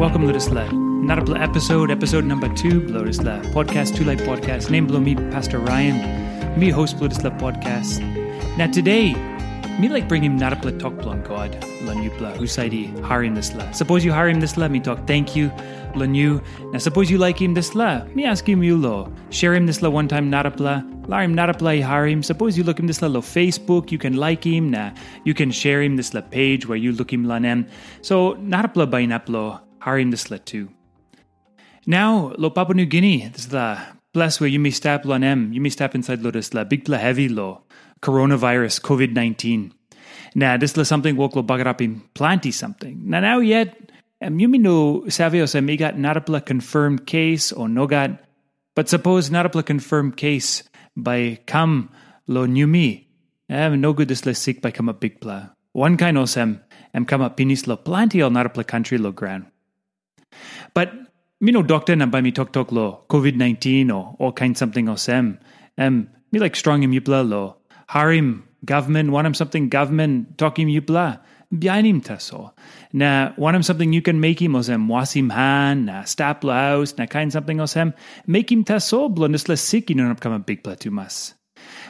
Lotusla. Narapla episode, episode number two, Lotusla. Podcast, Two Light Podcast. Name below me, Pastor Ryan. Me host Lotusla Podcast. Now today, me like bring him Narapla talk plan God, Lanupla, Husaidi, Harim Nisla. Suppose you hire him this la, me talk thank you, Lanu. Now suppose you like him this la, me ask him you lo. Share him this la one time Narapla. Larim Narapla Harim. Suppose you look him this la lo Facebook, you can like him, na you can share him this la page where you look him lanem. So Narapla by Naplo, Harim this la too. Now, lo Papua New Guinea, this is the place where you may step lanem, you may step inside lo this la big pla heavy lo coronavirus, COVID 19. Now, this is something woklo bagarapim planty something. Now, now yet, um, you no savios may got not a confirmed case or no got, but suppose not a confirmed case by come lo nyumi. Um, no good this le sick by come a big pla. One kind of sem, am come up pinis lo planty or not a country lo ground. But me no doctor na by me talk talk lo COVID 19 or all kind something or sem. Um, me like strong him yupla lo harim government, want him something government talking you blah. Bianim taso. Na him something you can make him osem wasim han, na stap house, na kind something osem. Make him taso blundus la sick you know come a big pla too mas.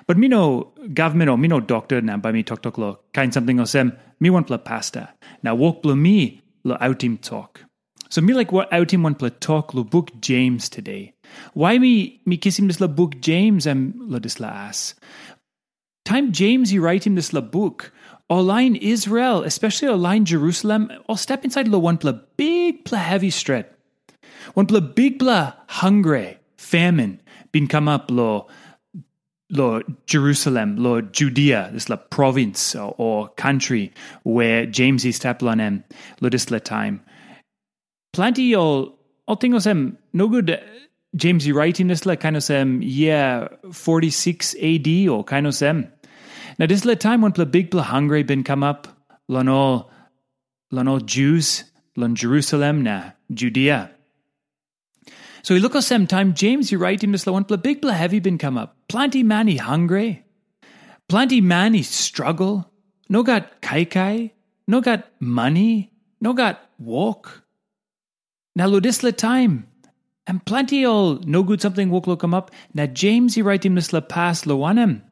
But me no government or me no doctor na by me talk talk lo kind something osem. Me want pla pasta. Now walk blo me lo outim talk. So me like what outim want pla talk lo book James today. Why me me kiss him this la book James am lo dis la ass time James you write him this la book, line Israel, especially line Jerusalem, I'll step inside lo one pla big pla heavy stret. One pla big pla hungry, famine, bin come up lo lo Jerusalem, lo Judea, this la province or, or country where James is taplanem, lo this la time. Plenty all all things em no good eh, James you writing this like kind of sem yeah 46 AD or kind of sem. Now this is time when the big bla hungry been come up lan all lan all Jews lan Jerusalem na Judea. So we look at some time James you writing this one big bla heavy been come up. Plenty many hungry. Plenty many struggle. No got kai kai. No got money. No got walk. This the time and plenty all no good something look him up. James he write him this la pass lo him.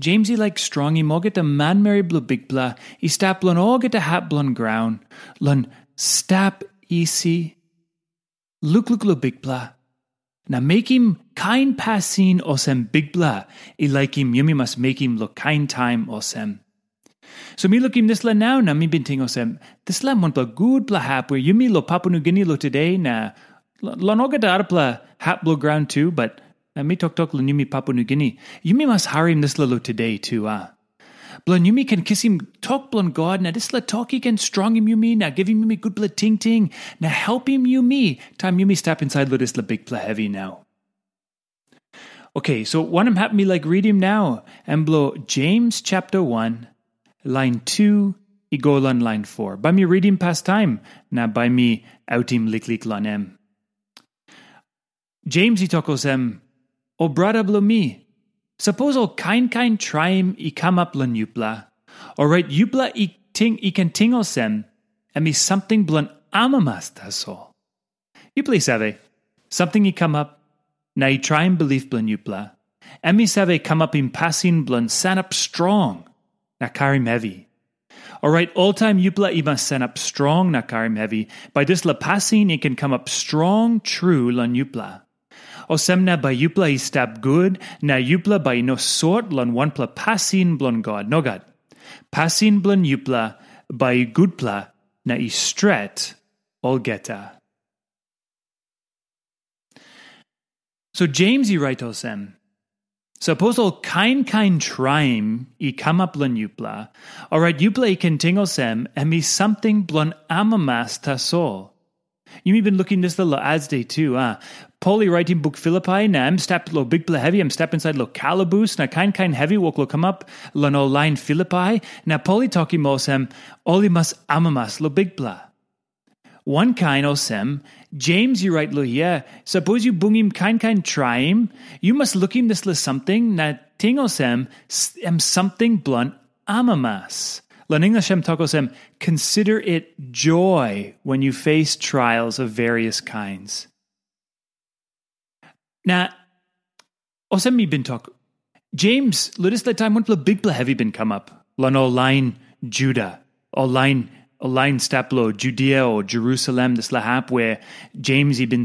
James he like strong he mo get a man Mary blue big bla. He stap lun all get a hat blun ground. Lun stap easy. Look look lo big bla. Now make him kind passin osem big bla. He like him yumi must make him look kind time osem. So me look him this la now na mi binting osem. This la want bla good blah hap where yumi lo Papua New Guinea lo today na Lanoga darpla hat blue ground too, but uh, mi tok tok lanyumi Papua New Guinea. Yumi must harim this lalo today too, ah. Blon yumi can kiss him talk blon God, na this la talk he can strong him yumi, na give him yumi good bla ting ting, na help him yumi. Time yumi step inside lo this la big bla heavy now. Okay, so one I'm happy me like read him now and blow James chapter 1, line 2, igolan line 4. By me read him past time, na by me outim lik lik lanem. James i em, o brada blo mi. Suppose o kain kain traim i come up lan yupla. Or right yupla ting i can tingo sem, and me something blan amamas taso. Yupli save, something i come up, na i traim belief blan yupla. Me save come up in passing blan san up strong, na karim heavy. Alright, all time yupla i must send up strong na karim heavy. By this la passing it can come up strong true lan yupla. Osem na ba yupla istab good, na yupla by no sort lon one pla pasin blon God, no God. Pasin blon yupla by good pla na istret olgeta. So James he Suppose all kind kind traim i come up blon yupla, alright yupla i can ting osem, and me something blon amamas ta sol. You've been looking this little ads day too, ah. Poli writing book Philippi, na I'm step lo big bla heavy, I'm step inside lo calabus, na kind kind heavy walk lo come up, lo no line Philippi, na Poli talking mosem, olimas amamas lo big bla. One kind osem, James you write lo yeah, suppose you bung him kind him, you must look him this lo something, na ting osem, am something blunt amamas. Lan English em takosem, consider it joy when you face trials of various kinds. Now, osem mi bin talk. James, ludis the time want big heavy bin come up. Lan line Judah, line line staplo Judea or Jerusalem, this lahap where James ibn.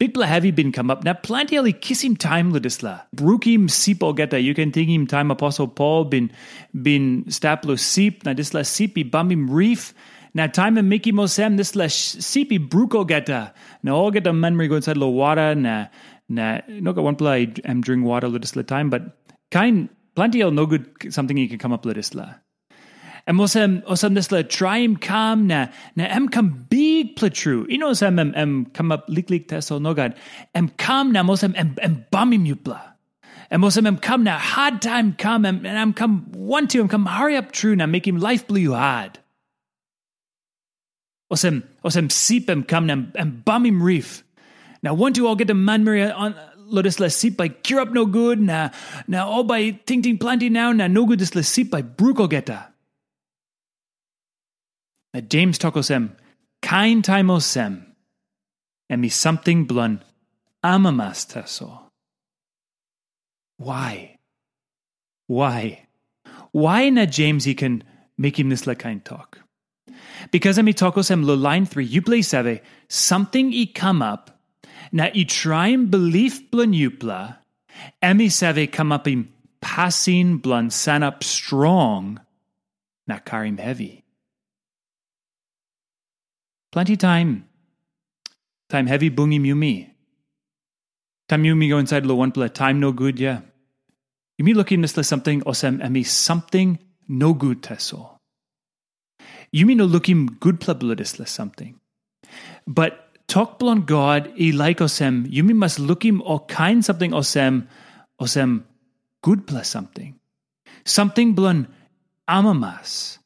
Big pla heavy bin come up. Now plenty ali kissim time ludisla. Brukim sipo geta. You can think him time Apostle Paul bin bin staplo sip. Na disla sipi bambim reef. Na time and Mickey Mosem this disla sipi bruko geta. Na all get a memory go inside lo water. Na na no got one play am drink water ludisla time, but kind plenty no good something you can come up ludisla. En mosem osam nesla traim kam na na em kam big platru. Ino osam em em kam up lik lik teso nogad. Em kam na mosem em em bamim yupla. And mosem em kam na hard time come em and em come want to em come hurry up true na make him life blue hard. Osem osem sip em come na em bamim reef. Now want to all get the man Maria on Lotus la sip by cure up no good na na all by ting ting plenty now na no good this la sip by bruko geta. James tokosem, kain taimosem, and me something blun amamas teso. Why? Why? Why na James he can make him this like kind talk? Because ami tokosem lo line three, you play save, something e come up, na try trying belief blun yupla, emi save come up im passing blun san up strong, na karim heavy. Plenty time. Time heavy bungi mumi. Time yumi go inside lo one. Time no good, yeah. Yumi looking this something osem emi something no good teso. Yumi no looking good plabulidis something. But talk blon God e like osem, yumi must look him or kind something osem osem good plus something. Something blon amamas.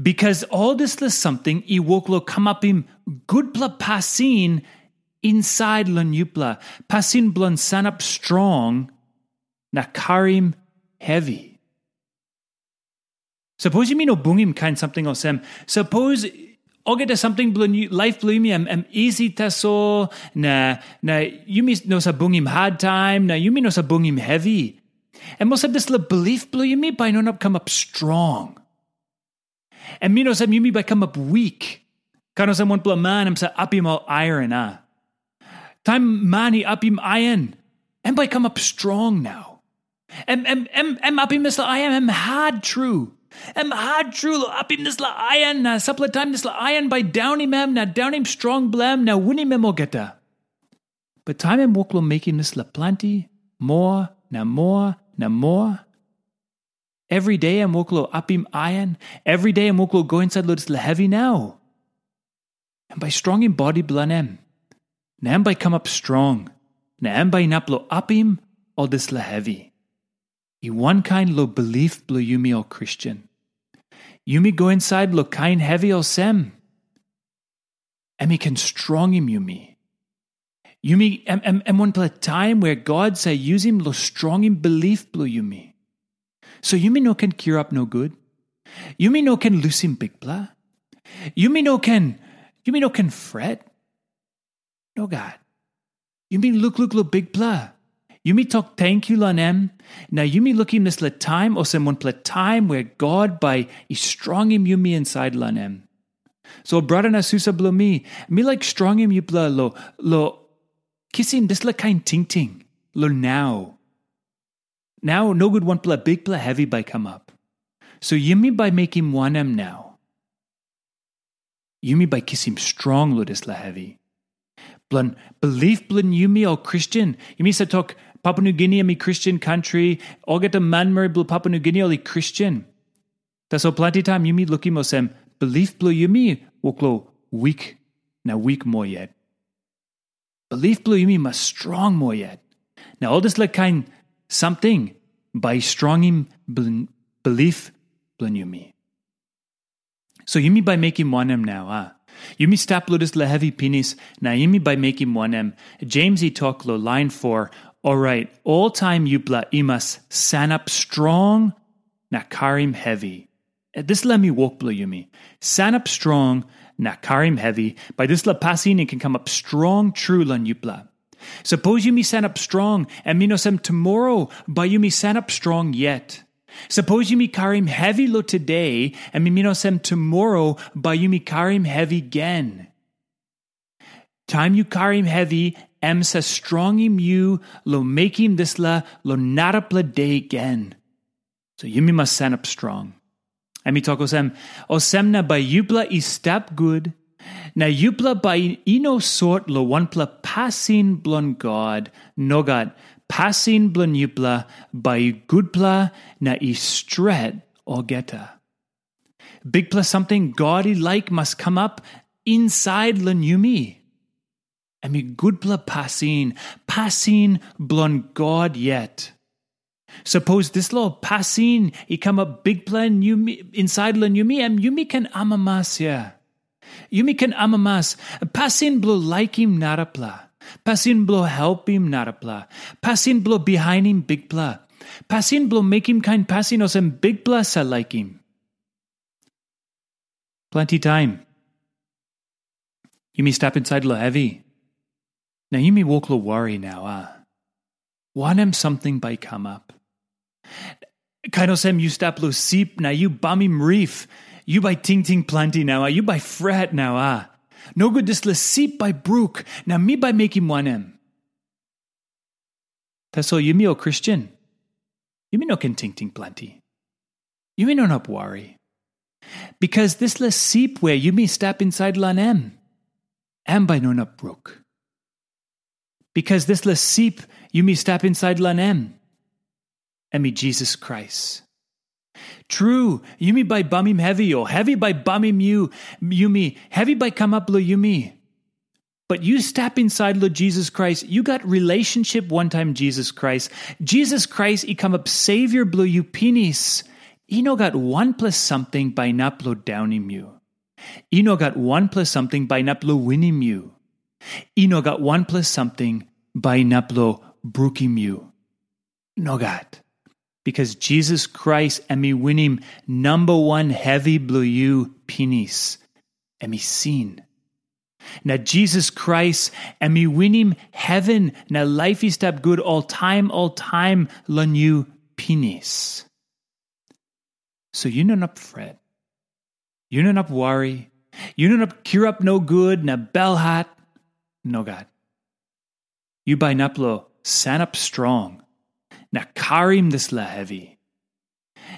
Because all this is something iwoklo kamapim gudpla pasin inside lanupla. Pasin blun sanap strong, nakarim heavy. Suppose you mean obungim kind something or sem. Suppose ogeta something life blumi am am easy taso na na yumi no sa bungim hard time na you mean no sa bungim heavy. And most of this la belief me by no up come up strong. And mino sa yumi become up weak. Kano sa mon man am sa apim al iron ah. Time mani apim iron. And by come up strong now. Em em em em apim this la iron em hard true. Em hard true lo apim this la iron na supple time this la iron by downy mem na downy strong blem na winnie memo geta. But time em woklo making this la plenty more na more na more. Every day I'm moklo apim ayan. Every day I'm moklo go inside lotus heavy now. And by strong in body blanem. Nam by come up strong. Nam by naplo apim all this heavy. I one kind lo belief blo yumi o Christian. Yumi go inside lo kind heavy o sem. Emi can strong him yumi. Yumi em em em one time where God say use him lo strong in belief blo yumi. So you mean no can cure up no good? You mean no can lose him big blah? You mean no can you mean no can fret? No God. You mean look look look? You mean talk thank you lanem? Now you mean looking this let time or someone play time where God by is strong him you me inside lanem. So brother na susa me, me like strong him you blah lo lo kissing this la kind ting ting lo now. Now, no good one play big play heavy by come up. So you mean by make him one em now. You mean by kiss him strong ludis la heavy. Blun belief blun you me all Christian. You mean to talk Papua New Guinea me Christian country. All get a man marry blue Papua New Guinea all Christian. That's all plenty time you me looking mo oh, sem belief blue me woklo weak now weak more yet. Belief blue me must strong more yet. Now all this like kind something by strong belief me. So yumi by making one em now, ah. Yumi ludus le heavy penis, na yumi by making one em. James e talk lo line four, alright, all time yupla imas san up strong, na karim heavy. This let me walk blow yumi. San up strong, na karim heavy. By this la pasin it can come up strong true lan yupla. Suppose you me stand up strong, and me no sem tomorrow, by you me stand up strong yet. Suppose you me karim heavy lo today, and me no sem tomorrow, by you me karim heavy again. Time you karim heavy, em sa strong im you, lo make him this la, lo narapla day again. So you me must stand up strong. And me talk osem, by yupla is step good, na yupla by ino sort lo pla passing blon God, nogat, passing blon yupla by goodpla na i stret or geta. Big plus something gaudy like must come up inside yumi. I mean, goodpla passing, passing blon God yet. Suppose this law passing, he come up big plan yumi inside lan yumi, and yumi can amamasya. Yumi can amamas. Pasin blo like him narapla. Pasin blo help him narapla. Pasin blo behind him big pla. Pasin blo make him kind pasin osem big pla sa like him. Plenty time. You me step inside lo heavy. Now you me walk lo worry now, ah. Want him something by come up. Kainosem you step lo seep, now you bum him reef. You by ting ting plenty now, ah. You by fret now, ah. No good this le seep by brook, now me by making one em. Taso you me o Christian. You me no can ting ting plenty. You me no not worry. Because this le seep where you me step inside lan em. Am by no not brook. Because this le seep you me step inside lan em. Me Jesus Christ. True, you yumi by bumim heavy, or heavy by bumim you, yumi, heavy by come up lo yumi. But you step inside Lord Jesus Christ, you got relationship one time Jesus Christ. Jesus Christ, he come up savior blue you penis. Ino got one plus something by naplo downing you. Ino got one plus something by naplo winning you. Ino got one plus something by naplo brooking you. No got because Jesus Christ and me win him number one heavy blue you penis and me seen. Now Jesus Christ and me win him heaven. Now life is step good all time, all time, la new penis. So you know not up fret. You know not up worry. You know not up cure up no good, na bell hat. No God. You by naplo, san up strong na karim this la heavy.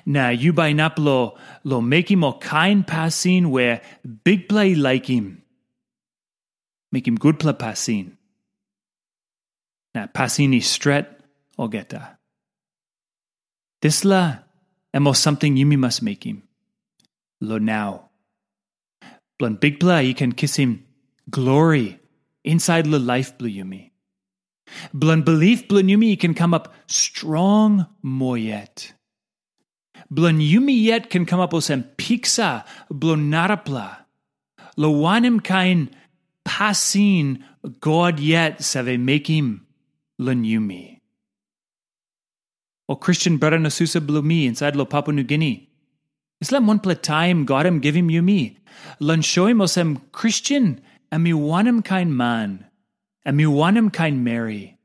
Na naplo lo make him o kind passing where big play like him. Make him good play passing. Na passing is stret o geta. This la emo something yumi must make him. Lo now. Blun big play you can kiss him glory inside the life blue yumi. Blun belief blun yumi can come up strong more yet. Blun yumi yet can come up some pixa blun narapla. Lawanim kain pasin God yet save lun yumi. O Christian brother nasusa blumi inside lo Papua New Guinea. Islam one pla time God him give him yumi. Lun show him osem Christian and me want him kind and mi wanem kain Mary.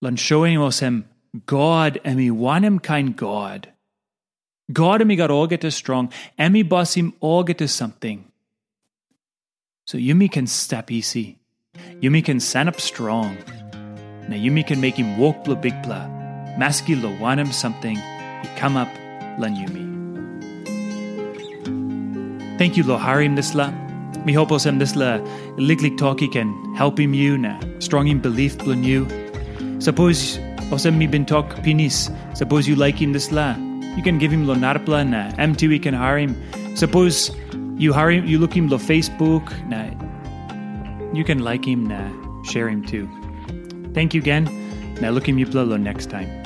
Lan showing os him God and mi wanem kain God. God and me got get strong, and me boss him all get to something. So Yumi can step easy. Yumi can stand up strong. Now Yumi can make him walk bla big bla. Maski lo wanem something. He come up lan Yumi. Thank you lo harim this. Mi this la liklik talki can help him you na strong in belief blun you. Suppose osem mi bin talk pinis. Suppose you like him this la. You can give him lo narpla na M2 we can hire him. Suppose you hire him you look him lo Facebook na you can like him na share him too. Thank you again. Now look him you lo next time.